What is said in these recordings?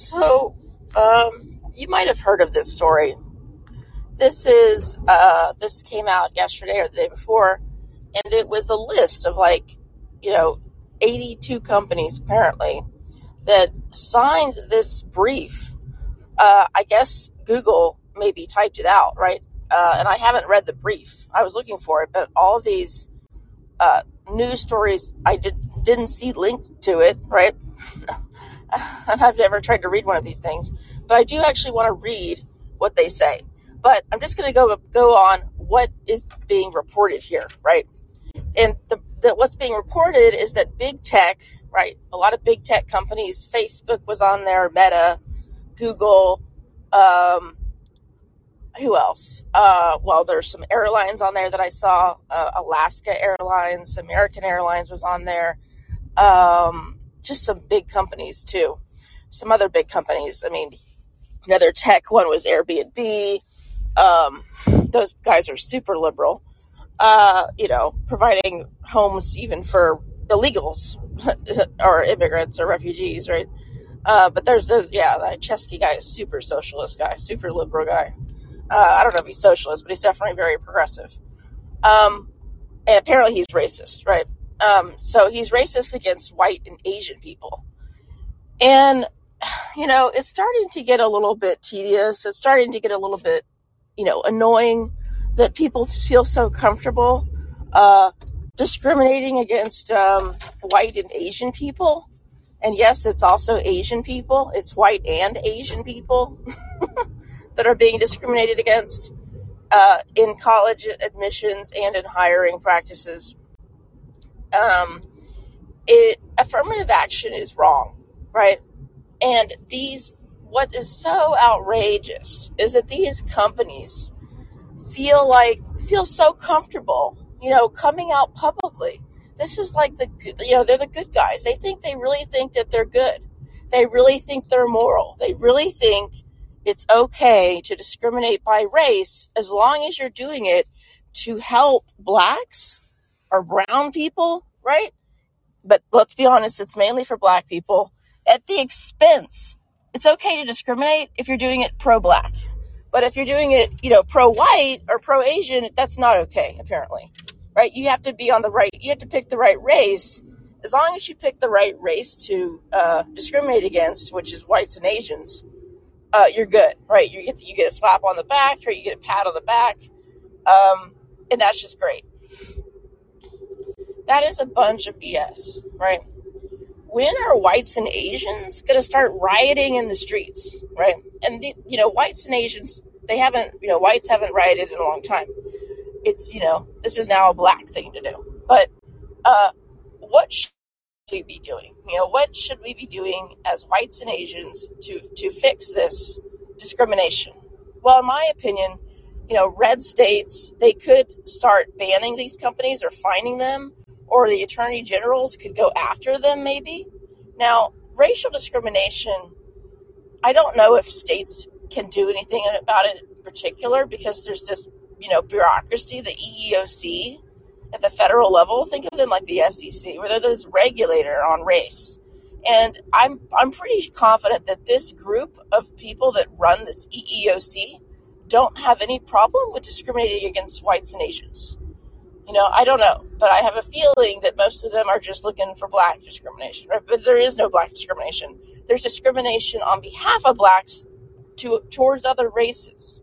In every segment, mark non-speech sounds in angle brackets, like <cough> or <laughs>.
So, um, you might have heard of this story. This is uh, this came out yesterday or the day before, and it was a list of like, you know, 82 companies apparently that signed this brief. Uh, I guess Google maybe typed it out, right? Uh, and I haven't read the brief. I was looking for it, but all these uh, news stories I did didn't see linked to it, right? <laughs> and I've never tried to read one of these things, but I do actually want to read what they say. But I'm just going to go go on what is being reported here, right? And the, the what's being reported is that big tech, right? A lot of big tech companies, Facebook was on there, Meta, Google, um, who else? Uh, well, there's some airlines on there that I saw. Uh, Alaska Airlines, American Airlines was on there. Um, just some big companies too. Some other big companies. I mean, another tech one was Airbnb. Um, those guys are super liberal. Uh, you know, providing homes even for illegals <laughs> or immigrants or refugees, right? Uh, but there's, there's yeah, that Chesky guy is super socialist guy, super liberal guy. Uh, I don't know if he's socialist, but he's definitely very progressive. Um, and apparently he's racist, right? Um, so he's racist against white and Asian people. And, <sighs> you know, it's starting to get a little bit tedious. It's starting to get a little bit, you know, annoying that people feel so comfortable uh, discriminating against um, white and Asian people. And yes, it's also Asian people, it's white and Asian people <laughs> that are being discriminated against uh, in college admissions and in hiring practices. Um, it affirmative action is wrong, right? And these, what is so outrageous is that these companies feel like feel so comfortable, you know, coming out publicly. This is like the you know they're the good guys. They think they really think that they're good. They really think they're moral. They really think it's okay to discriminate by race as long as you're doing it to help blacks brown people, right? But let's be honest, it's mainly for black people at the expense. It's okay to discriminate if you're doing it pro black. But if you're doing it, you know, pro white or pro Asian, that's not okay, apparently. Right? You have to be on the right, you have to pick the right race. As long as you pick the right race to uh, discriminate against, which is whites and Asians, uh, you're good, right? You get you get a slap on the back, or you get a pat on the back, um, and that's just great. That is a bunch of BS, right? When are whites and Asians going to start rioting in the streets, right? And the, you know, whites and Asians, they haven't, you know, whites haven't rioted in a long time. It's you know, this is now a black thing to do. But uh, what should we be doing? You know, what should we be doing as whites and Asians to to fix this discrimination? Well, in my opinion, you know, red states they could start banning these companies or fining them, or the attorney generals could go after them. Maybe now racial discrimination. I don't know if states can do anything about it in particular because there's this you know bureaucracy, the EEOC at the federal level. Think of them like the SEC, where they're this regulator on race. And I'm I'm pretty confident that this group of people that run this EEOC don't have any problem with discriminating against whites and Asians. You know, I don't know, but I have a feeling that most of them are just looking for black discrimination. Right? But there is no black discrimination. There's discrimination on behalf of blacks to towards other races.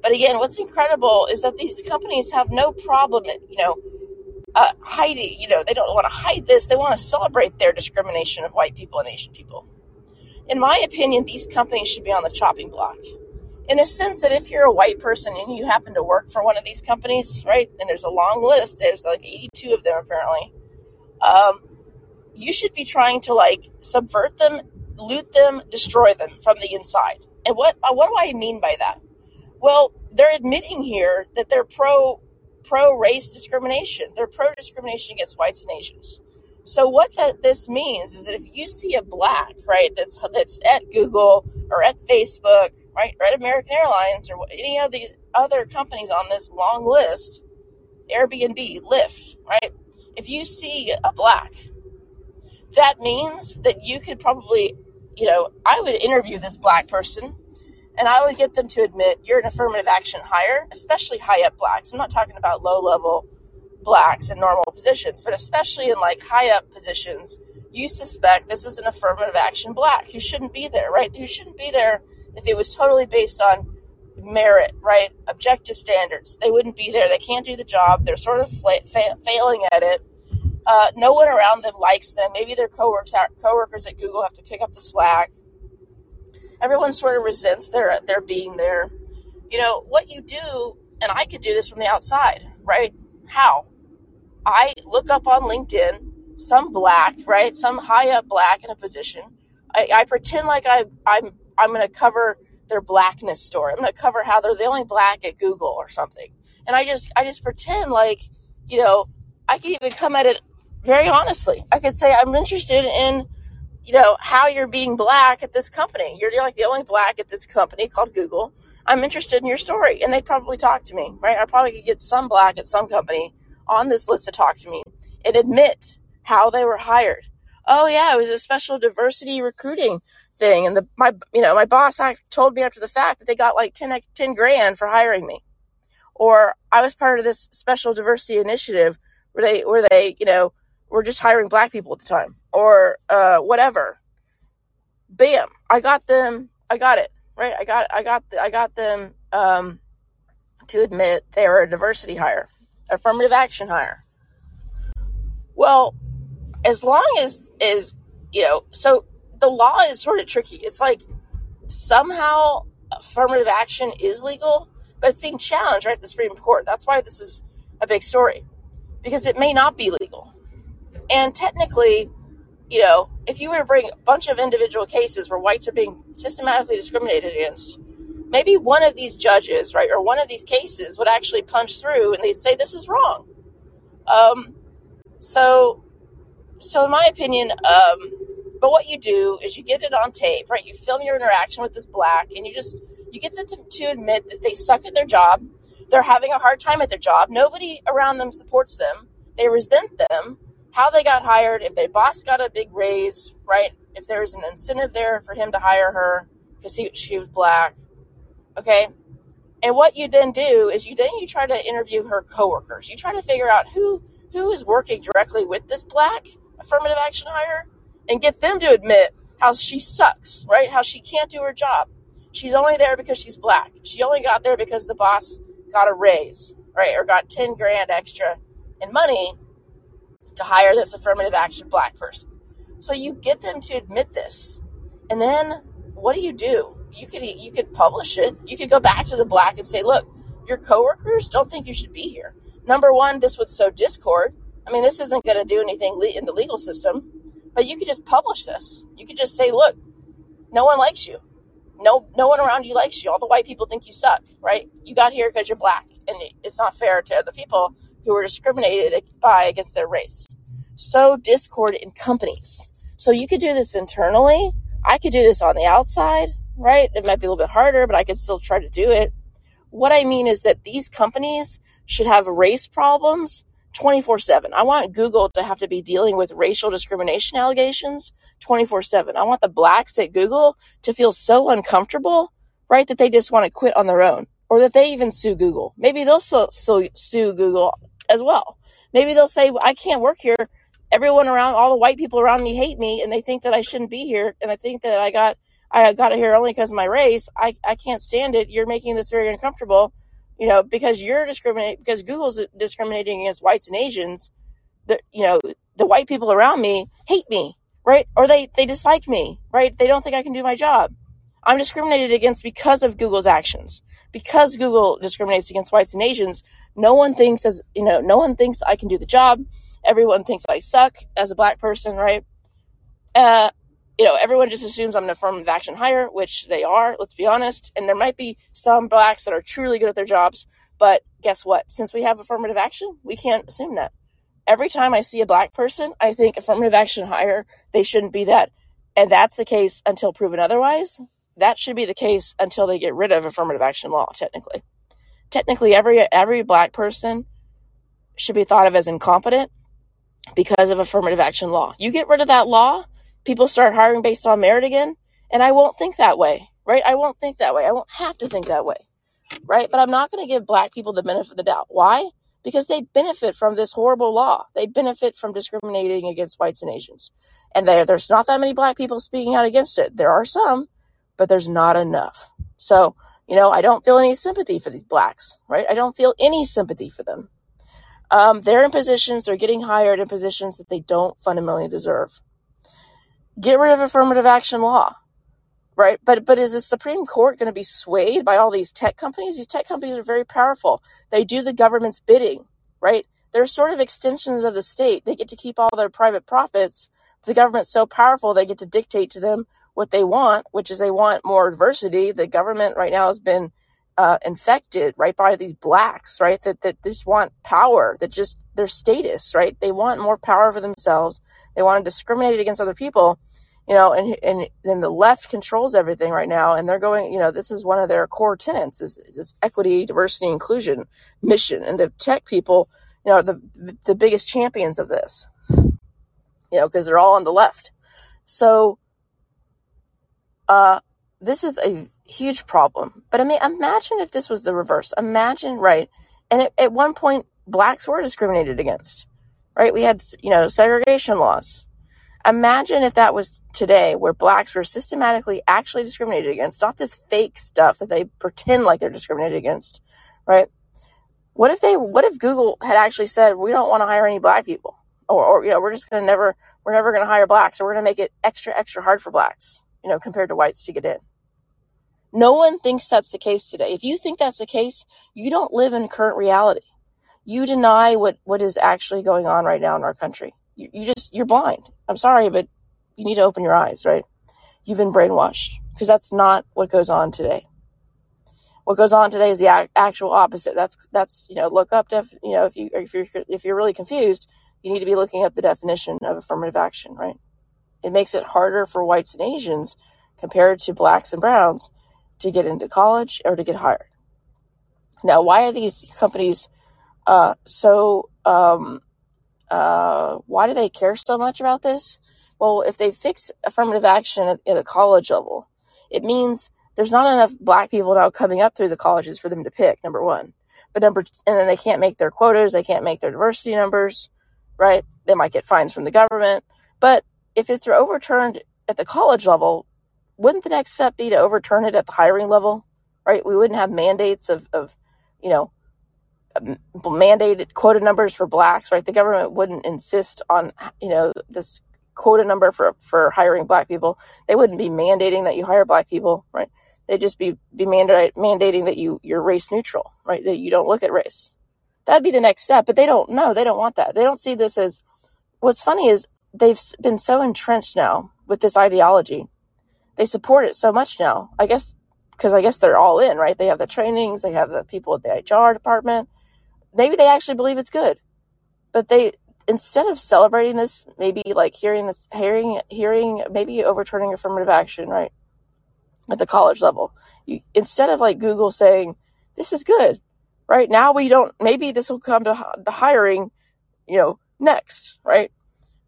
But again, what's incredible is that these companies have no problem, you know, uh, hiding. You know, they don't want to hide this. They want to celebrate their discrimination of white people and Asian people. In my opinion, these companies should be on the chopping block. In a sense that if you're a white person and you happen to work for one of these companies, right, and there's a long list, there's like 82 of them apparently, um, you should be trying to like subvert them, loot them, destroy them from the inside. And what uh, what do I mean by that? Well, they're admitting here that they're pro pro race discrimination. They're pro discrimination against whites and Asians. So what that this means is that if you see a black, right, that's that's at Google or at Facebook, right, or at American Airlines or any of the other companies on this long list, Airbnb, Lyft, right? If you see a black, that means that you could probably you know, I would interview this black person and I would get them to admit you're an affirmative action hire, especially high up blacks. I'm not talking about low level blacks in normal positions, but especially in like high up positions, you suspect this is an affirmative action black who shouldn't be there, right? Who shouldn't be there if it was totally based on merit, right? Objective standards. They wouldn't be there. They can't do the job. They're sort of fla- fa- failing at it. Uh, no one around them likes them. Maybe their coworkers, coworkers at Google have to pick up the slack. Everyone sort of resents their their being there. You know what you do, and I could do this from the outside, right? How? I look up on LinkedIn some black, right? Some high up black in a position. I, I pretend like I, I'm I'm going to cover their blackness story. I'm going to cover how they're the only black at Google or something. And I just I just pretend like you know I could even come at it very honestly. I could say I'm interested in you know how you're being black at this company. You're like the only black at this company called Google. I'm interested in your story, and they'd probably talk to me, right? I probably could get some black at some company on this list to talk to me and admit how they were hired. Oh yeah, it was a special diversity recruiting thing, and the my you know my boss told me after the fact that they got like 10, 10 grand for hiring me, or I was part of this special diversity initiative where they where they you know were just hiring black people at the time, or uh, whatever. Bam! I got them. I got it right. I got I got the, I got them um, to admit they were a diversity hire affirmative action hire. Well, as long as is you know, so the law is sort of tricky. It's like somehow affirmative action is legal, but it's being challenged right at the Supreme Court. That's why this is a big story because it may not be legal. And technically, you know, if you were to bring a bunch of individual cases where whites are being systematically discriminated against, maybe one of these judges, right, or one of these cases would actually punch through and they'd say this is wrong. Um, so, so in my opinion, um, but what you do is you get it on tape, right? You film your interaction with this black, and you just you get them to, to admit that they suck at their job. They're having a hard time at their job. Nobody around them supports them. They resent them. How they got hired, if their boss got a big raise, right? If there's an incentive there for him to hire her because she was black, Okay. And what you then do is you then you try to interview her coworkers. You try to figure out who who is working directly with this black affirmative action hire and get them to admit how she sucks, right? How she can't do her job. She's only there because she's black. She only got there because the boss got a raise, right? Or got 10 grand extra in money to hire this affirmative action black person. So you get them to admit this. And then what do you do? You could you could publish it. You could go back to the black and say, look, your coworkers don't think you should be here. Number one, this would sow discord. I mean, this isn't going to do anything in the legal system, but you could just publish this. You could just say, look, no one likes you. No, no one around you likes you. All the white people think you suck, right? You got here because you're black, and it's not fair to other people who were discriminated by against their race. Sow discord in companies. So you could do this internally. I could do this on the outside right? It might be a little bit harder, but I could still try to do it. What I mean is that these companies should have race problems 24 7. I want Google to have to be dealing with racial discrimination allegations 24 7. I want the blacks at Google to feel so uncomfortable, right, that they just want to quit on their own or that they even sue Google. Maybe they'll sue, sue Google as well. Maybe they'll say, I can't work here. Everyone around, all the white people around me hate me and they think that I shouldn't be here and they think that I got I got it here only because of my race. I, I can't stand it. You're making this very uncomfortable, you know, because you're discriminating, because Google's discriminating against whites and Asians. The, you know, the white people around me hate me, right? Or they, they dislike me, right? They don't think I can do my job. I'm discriminated against because of Google's actions. Because Google discriminates against whites and Asians, no one thinks as, you know, no one thinks I can do the job. Everyone thinks I suck as a black person, right? Uh, you know, everyone just assumes I'm an affirmative action hire, which they are, let's be honest. And there might be some blacks that are truly good at their jobs. But guess what? Since we have affirmative action, we can't assume that. Every time I see a black person, I think affirmative action hire, they shouldn't be that. And that's the case until proven otherwise. That should be the case until they get rid of affirmative action law, technically. Technically, every every black person should be thought of as incompetent because of affirmative action law. You get rid of that law, people start hiring based on merit again, And I won't think that way, right? I won't think that way. I won't have to think that way, right? But I'm not going to give black people the benefit of the doubt. Why? Because they benefit from this horrible law. They benefit from discriminating against whites and Asians. And there, there's not that many black people speaking out against it. There are some, but there's not enough. So, you know, I don't feel any sympathy for these blacks, right? I don't feel any sympathy for them. Um, they're in positions, they're getting hired in positions that they don't fundamentally deserve. Get rid of affirmative action law right? But but is the Supreme Court going to be swayed by all these tech companies? These tech companies are very powerful. They do the government's bidding, right? They're sort of extensions of the state. They get to keep all their private profits. The government's so powerful they get to dictate to them what they want, which is they want more diversity. The government right now has been uh, infected right by these blacks, right? That that just want power, that just their status, right? They want more power for themselves. They want to discriminate against other people you know, and and then the left controls everything right now, and they're going, you know, this is one of their core tenets is, is equity, diversity, inclusion mission, and the tech people, you know, the the biggest champions of this, you know, because they're all on the left. So, uh, this is a huge problem. But I mean, imagine if this was the reverse. Imagine, right? And at, at one point, blacks were discriminated against, right? We had, you know, segregation laws Imagine if that was today, where blacks were systematically actually discriminated against, not this fake stuff that they pretend like they're discriminated against, right? What if they, what if Google had actually said, we don't want to hire any black people? Or, or you know, we're just going to never, we're never going to hire blacks, or we're going to make it extra, extra hard for blacks, you know, compared to whites to get in. No one thinks that's the case today. If you think that's the case, you don't live in current reality. You deny what, what is actually going on right now in our country you, you just you're blind. I'm sorry, but you need to open your eyes, right? You've been brainwashed because that's not what goes on today. What goes on today is the actual opposite. That's that's you know look up def you know if you if you're if you're really confused, you need to be looking up the definition of affirmative action, right? It makes it harder for whites and Asians compared to blacks and browns to get into college or to get hired. Now, why are these companies uh, so um, uh, why do they care so much about this? Well, if they fix affirmative action at, at the college level, it means there's not enough black people now coming up through the colleges for them to pick, number one. But number, and then they can't make their quotas, they can't make their diversity numbers, right? They might get fines from the government. But if it's overturned at the college level, wouldn't the next step be to overturn it at the hiring level, right? We wouldn't have mandates of, of you know, um, mandated quota numbers for blacks, right? The government wouldn't insist on, you know, this quota number for, for hiring black people. They wouldn't be mandating that you hire black people, right? They'd just be, be mandate, mandating that you, you're race neutral, right? That you don't look at race. That'd be the next step, but they don't know. They don't want that. They don't see this as, what's funny is they've been so entrenched now with this ideology. They support it so much now. I guess, because I guess they're all in, right? They have the trainings, they have the people at the HR department, maybe they actually believe it's good, but they instead of celebrating this, maybe like hearing this, hearing, hearing, maybe overturning affirmative action, right, at the college level, you instead of like Google saying this is good, right now we don't, maybe this will come to the hiring, you know, next, right?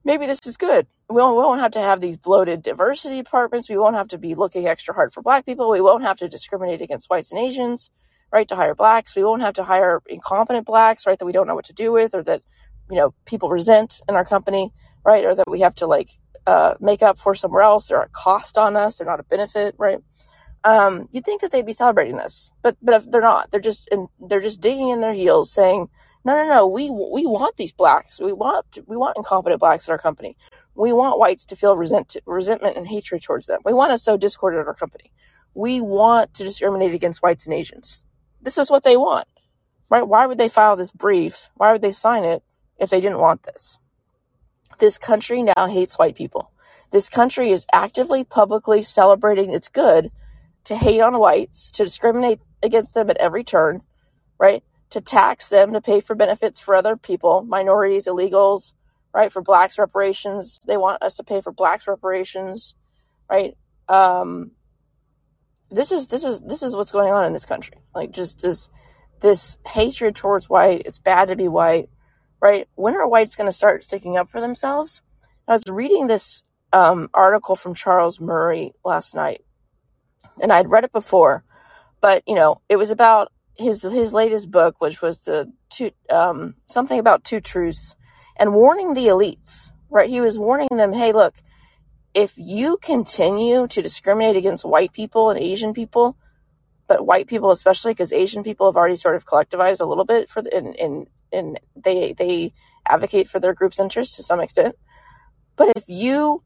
Maybe this is good. We won't, we won't have to have these bloated diversity departments. We won't have to be looking extra hard for black people. We won't have to discriminate against whites and Asians right, to hire blacks. We won't have to hire incompetent blacks, right, that we don't know what to do with or that, you know, people resent in our company, right, or that we have to like uh, make up for somewhere else. They're a cost on us. They're not a benefit, right? Um, you'd think that they'd be celebrating this, but but they're not. They're just in, they're just digging in their heels, saying, "No, no, no. We we want these blacks. We want we want incompetent blacks in our company. We want whites to feel resent resentment and hatred towards them. We want to sow discord in our company. We want to discriminate against whites and Asians. This is what they want, right? Why would they file this brief? Why would they sign it if they didn't want this? This country now hates white people. This country is actively, publicly celebrating its good to hate on whites, to discriminate against them at every turn, right? To tax them, to pay for benefits for other people, minorities, illegals, right? For blacks reparations. They want us to pay for blacks reparations, right? Um, this is this is this is what's going on in this country. Like just this this hatred towards white. It's bad to be white, right? When are whites going to start sticking up for themselves? I was reading this um, article from Charles Murray last night, and I'd read it before, but you know, it was about his his latest book, which was the two um, something about two truths, and warning the elites. Right, he was warning them, hey, look, if you continue to discriminate against white people and Asian people, but white people especially, because Asian people have already sort of collectivized a little bit for the, in in and they they advocate for their group's interests to some extent. But if you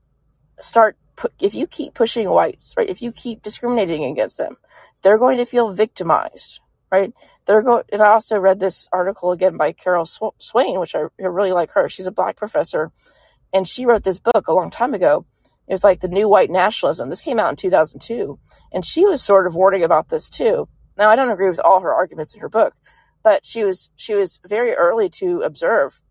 start if you keep pushing whites, right? If you keep discriminating against them, they're going to feel victimized, right? They're. And I also read this article again by Carol Swain, which I really like her. She's a black professor, and she wrote this book a long time ago. It was like the new white nationalism. This came out in 2002, and she was sort of warning about this too. Now I don't agree with all her arguments in her book, but she was she was very early to observe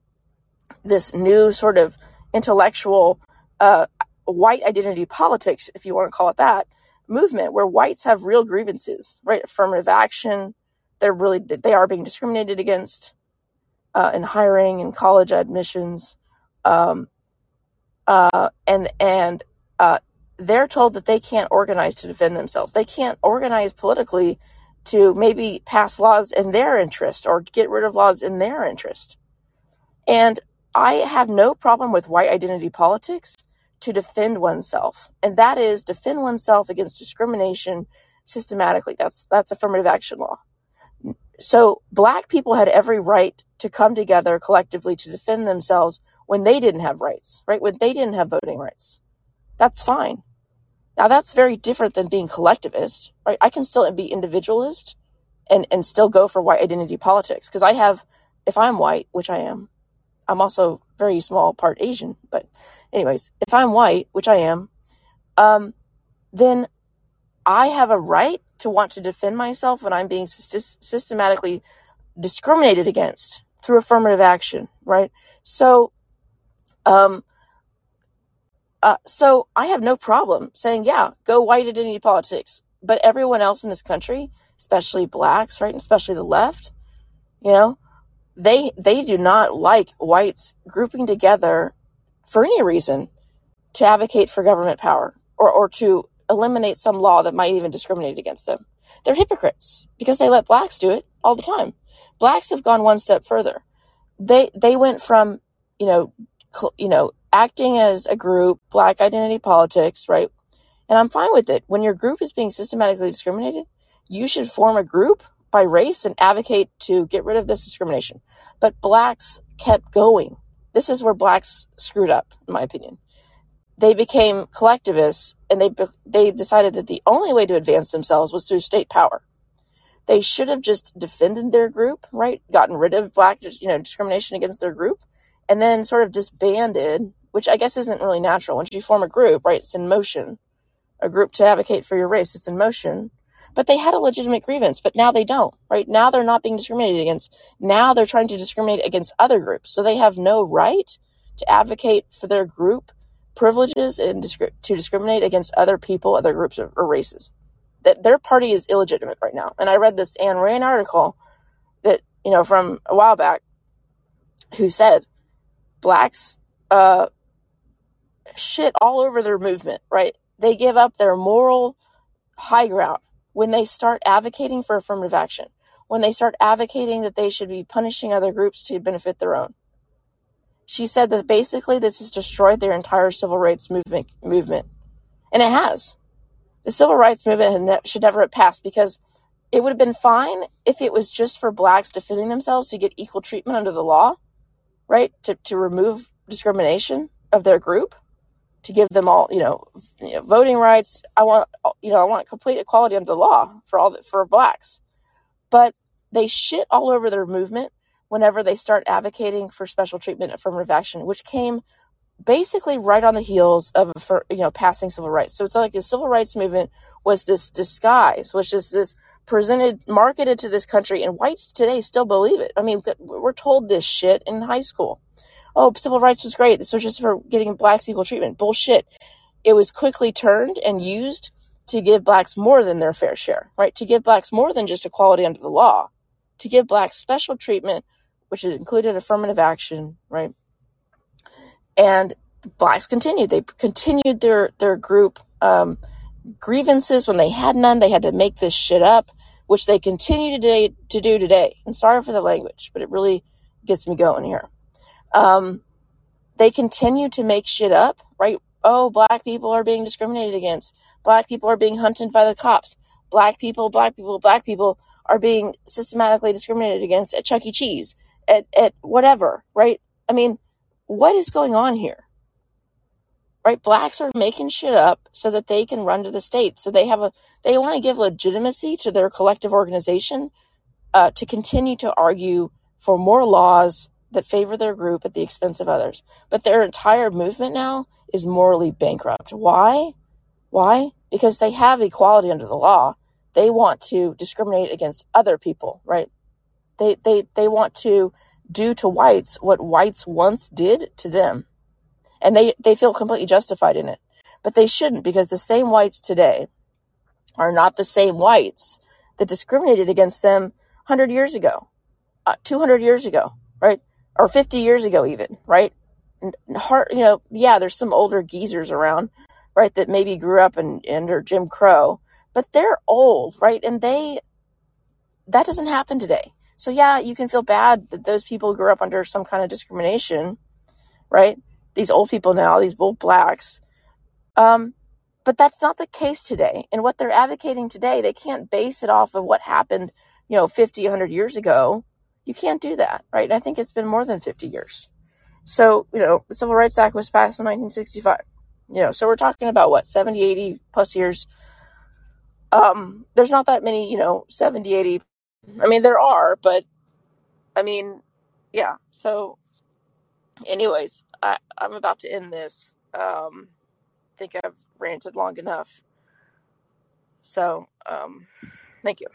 this new sort of intellectual uh, white identity politics, if you want to call it that, movement where whites have real grievances, right? Affirmative action, they're really they are being discriminated against uh, in hiring and college admissions, um, uh, and and uh, they're told that they can't organize to defend themselves. They can't organize politically to maybe pass laws in their interest or get rid of laws in their interest. And I have no problem with white identity politics to defend oneself, and that is defend oneself against discrimination systematically. That's that's affirmative action law. So black people had every right to come together collectively to defend themselves when they didn't have rights, right? When they didn't have voting rights. That's fine. Now that's very different than being collectivist, right? I can still be individualist and, and still go for white identity politics because I have, if I'm white, which I am, I'm also very small part Asian, but anyways, if I'm white, which I am, um, then I have a right to want to defend myself when I'm being systematically discriminated against through affirmative action, right? So, um, uh, so I have no problem saying, yeah, go white identity politics. But everyone else in this country, especially blacks, right, and especially the left, you know, they they do not like whites grouping together for any reason to advocate for government power or, or to eliminate some law that might even discriminate against them. They're hypocrites because they let blacks do it all the time. Blacks have gone one step further. They they went from, you know, cl- you know, acting as a group, black identity politics, right? And I'm fine with it. When your group is being systematically discriminated, you should form a group by race and advocate to get rid of this discrimination. But blacks kept going. This is where blacks screwed up, in my opinion. They became collectivists and they they decided that the only way to advance themselves was through state power. They should have just defended their group, right? Gotten rid of black, you know, discrimination against their group, and then sort of disbanded which I guess isn't really natural. Once you form a group, right, it's in motion. A group to advocate for your race, it's in motion. But they had a legitimate grievance, but now they don't, right? Now they're not being discriminated against. Now they're trying to discriminate against other groups. So they have no right to advocate for their group privileges and to discriminate against other people, other groups or, races. That their party is illegitimate right now. And I read this Ayn Rand article that, you know, from a while back who said blacks uh, shit all over their movement, right? They give up their moral high ground when they start advocating for affirmative action, when they start advocating that they should be punishing other groups to benefit their own. She said that basically this has destroyed their entire civil rights movement movement. And it has. The civil rights movement should never have passed because it would have been fine if it was just for blacks defending themselves to get equal treatment under the law, right? To, to remove discrimination of their group to give them all, you know, you know, voting rights. I want, you know, I want complete equality under the law for all the, for blacks. But they shit all over their movement whenever they start advocating for special treatment affirmative action, which came basically right on the heels of you know passing civil rights. So it's like the civil rights movement was this disguise, was just this presented marketed to this country, and whites today still believe it. I mean, we're told this shit in high school oh, civil rights was great. This was just for getting blacks equal treatment. Bullshit. It was quickly turned and used to give blacks more than their fair share, right? To give blacks more than just equality under the law, to give blacks special treatment, which included affirmative action, right? And blacks continued. They continued their their group um, grievances when they had none. They had to make this shit up, which they continue today to do today. And sorry for the language, but it really gets me going here. Um, they continue to make shit up, right? Oh, black people are being discriminated against. Black people are being hunted by the cops. Black people, black people, black people are being systematically discriminated against at Chuck E. Cheese, at, at whatever, right? I mean, what is going on here? Right? Blacks are making shit up so that they can run to the state. So they have a, they want to give legitimacy to their collective organization uh, to continue to argue for more laws that favor their group at the expense of others. But their entire movement now is morally bankrupt. Why? Why? Because they have equality under the law. They want to discriminate against other people, right? They they they want to do to whites what whites once did to them. And they, they feel completely justified in it. But they shouldn't because the same whites today are not the same whites that discriminated against them 100 years ago, uh, 200 years ago, right? Or 50 years ago, even, right? And Heart, you know, yeah, there's some older geezers around, right, that maybe grew up in, under Jim Crow, but they're old, right? And they, that doesn't happen today. So yeah, you can feel bad that those people grew up under some kind of discrimination, right? These old people now, these old blacks, um, but that's not the case today. And what they're advocating today, they can't base it off of what happened, you know, 50, 100 years ago. You can't do that, right? And I think it's been more than 50 years. So, you know, the Civil Rights Act was passed in 1965. You know, so we're talking about what, 70, 80 plus years. Um, there's not that many, you know, 70, 80. I mean, there are, but I mean, yeah. So, anyways, I, I'm about to end this. Um, I think I've ranted long enough. So, um, thank you.